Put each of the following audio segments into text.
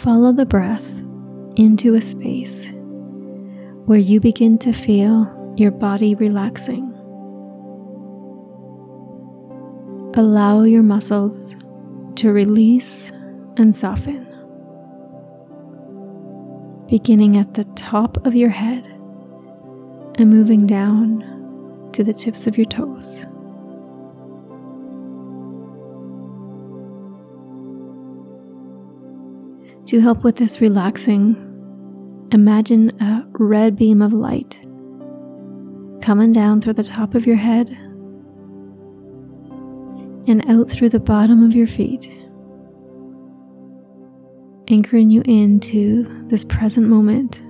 Follow the breath into a space where you begin to feel your body relaxing. Allow your muscles to release and soften, beginning at the top of your head and moving down to the tips of your toes. To help with this relaxing, imagine a red beam of light coming down through the top of your head and out through the bottom of your feet, anchoring you into this present moment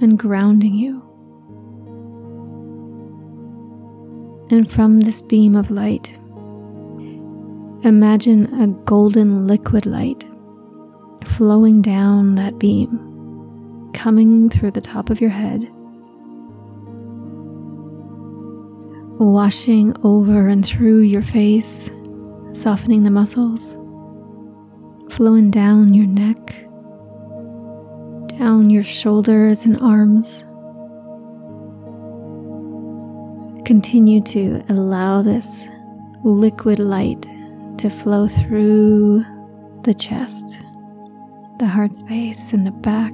and grounding you. And from this beam of light, imagine a golden liquid light flowing down that beam, coming through the top of your head, washing over and through your face, softening the muscles, flowing down your neck, down your shoulders and arms. Continue to allow this liquid light to flow through the chest the heart space in the back,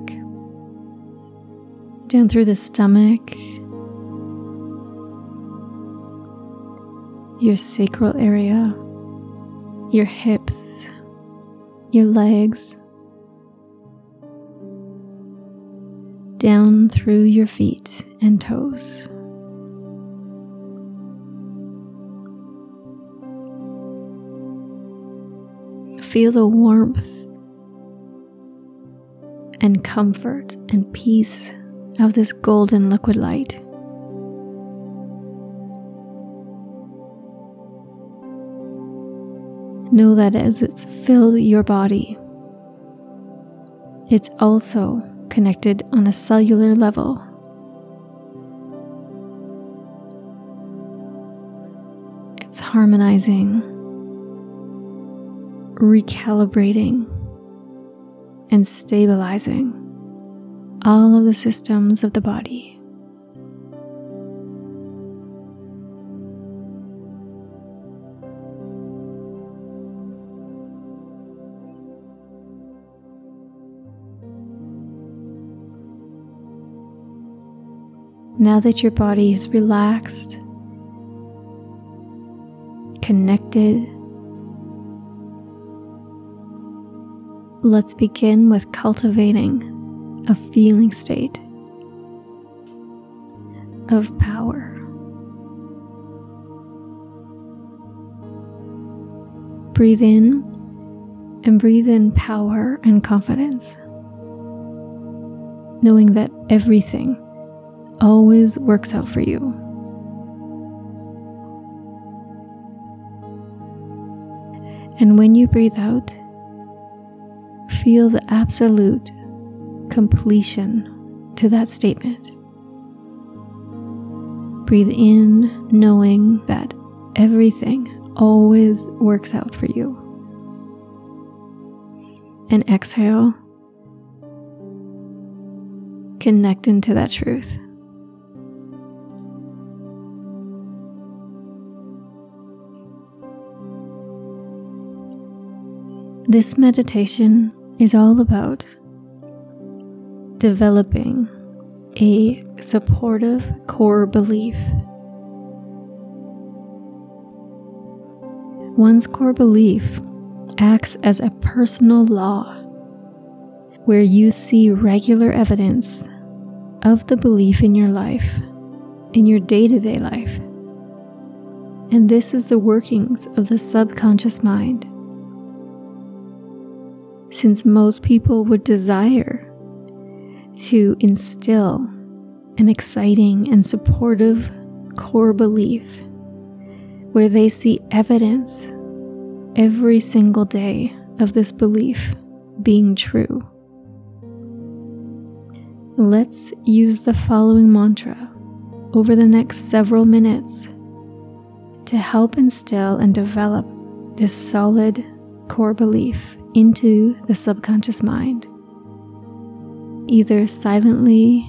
down through the stomach, your sacral area, your hips, your legs, down through your feet and toes. Feel the warmth and comfort and peace of this golden liquid light. Know that as it's filled your body, it's also connected on a cellular level. It's harmonizing, recalibrating and stabilizing all of the systems of the body. Now that your body is relaxed, connected, Let's begin with cultivating a feeling state of power. Breathe in and breathe in power and confidence, knowing that everything always works out for you. And when you breathe out, feel the absolute completion to that statement. Breathe in, knowing that everything always works out for you. And exhale, connect into that truth. This meditation is all about developing a supportive core belief. One's core belief acts as a personal law where you see regular evidence of the belief in your life, in your day to day life. And this is the workings of the subconscious mind since most people would desire to instill an exciting and supportive core belief where they see evidence every single day of this belief being true. Let's use the following mantra over the next several minutes to help instill and develop this solid core belief into the subconscious mind. either silently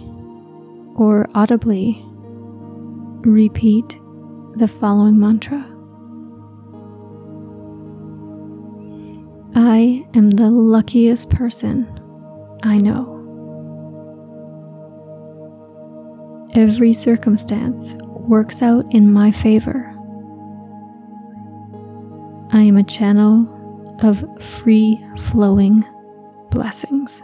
or audibly repeat the following mantra I am the luckiest person I know. Every circumstance works out in my favor. I am a channel of free flowing blessings.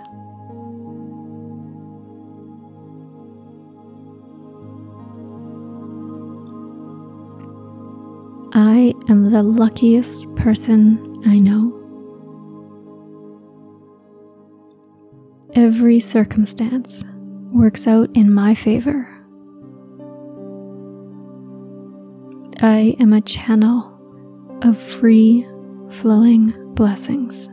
I am the luckiest person I know. Every circumstance works out in my favor. I am a channel of free flowing blessings.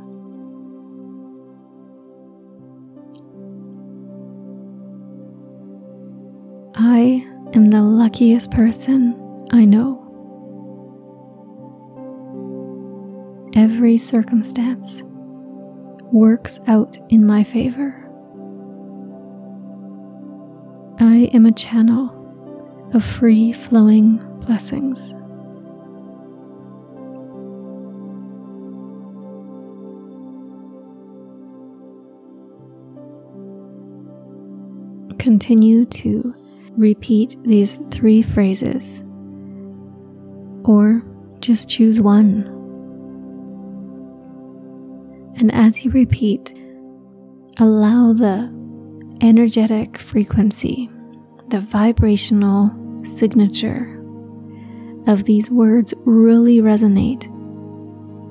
I am the luckiest person I know. Every circumstance works out in my favor. I am a channel of free flowing blessings. Continue to repeat these three phrases, or just choose one. And as you repeat, allow the energetic frequency, the vibrational signature of these words really resonate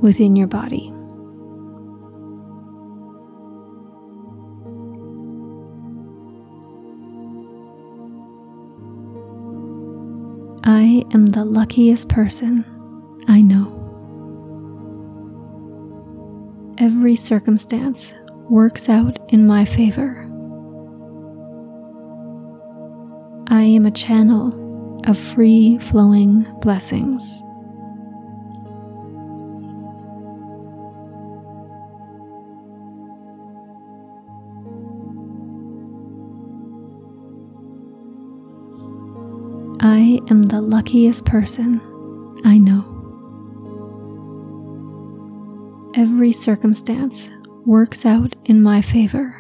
within your body. I am the luckiest person I know. Every circumstance works out in my favor. I am a channel of free flowing blessings. I am the luckiest person I know. Every circumstance works out in my favor.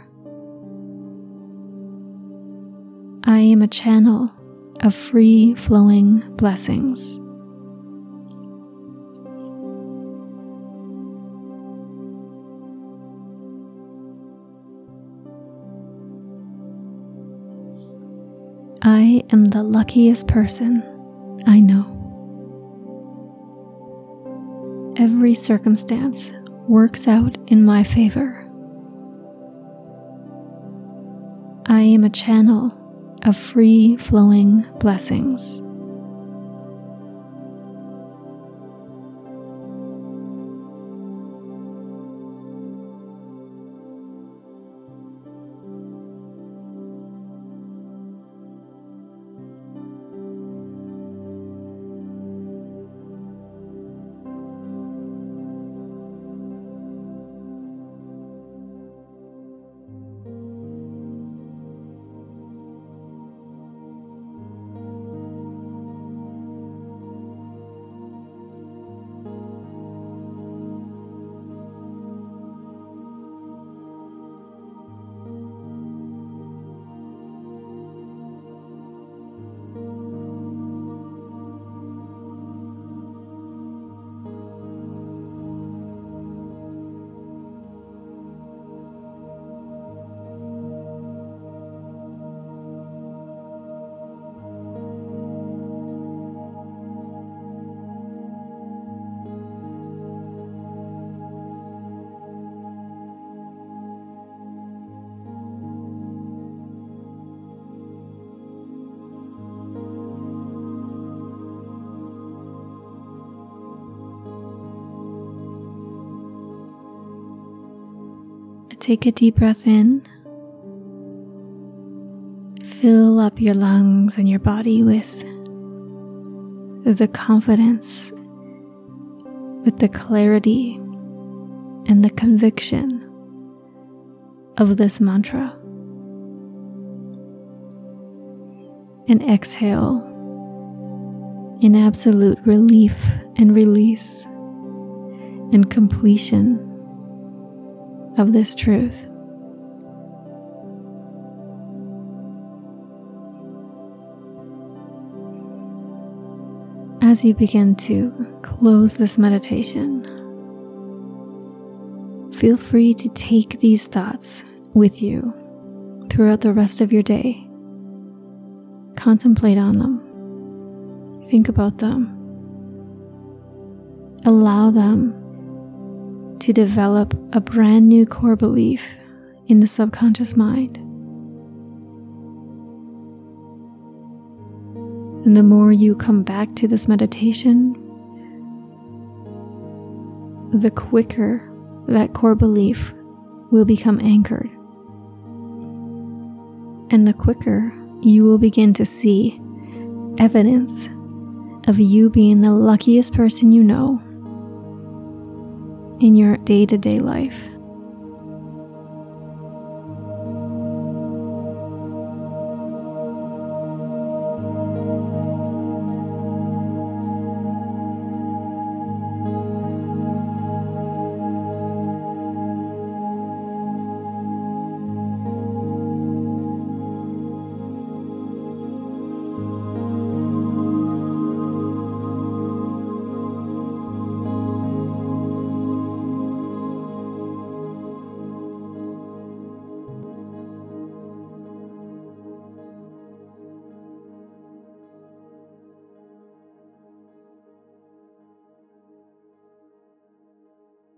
I am a channel of free flowing blessings. I am the luckiest person I know. Every circumstance works out in my favor. I am a channel of free flowing blessings. Take a deep breath in. Fill up your lungs and your body with the confidence, with the clarity, and the conviction of this mantra. And exhale in absolute relief and release and completion of this truth. As you begin to close this meditation, feel free to take these thoughts with you throughout the rest of your day. Contemplate on them, think about them, allow them to develop a brand new core belief in the subconscious mind. And the more you come back to this meditation, the quicker that core belief will become anchored. And the quicker you will begin to see evidence of you being the luckiest person you know in your day to day life.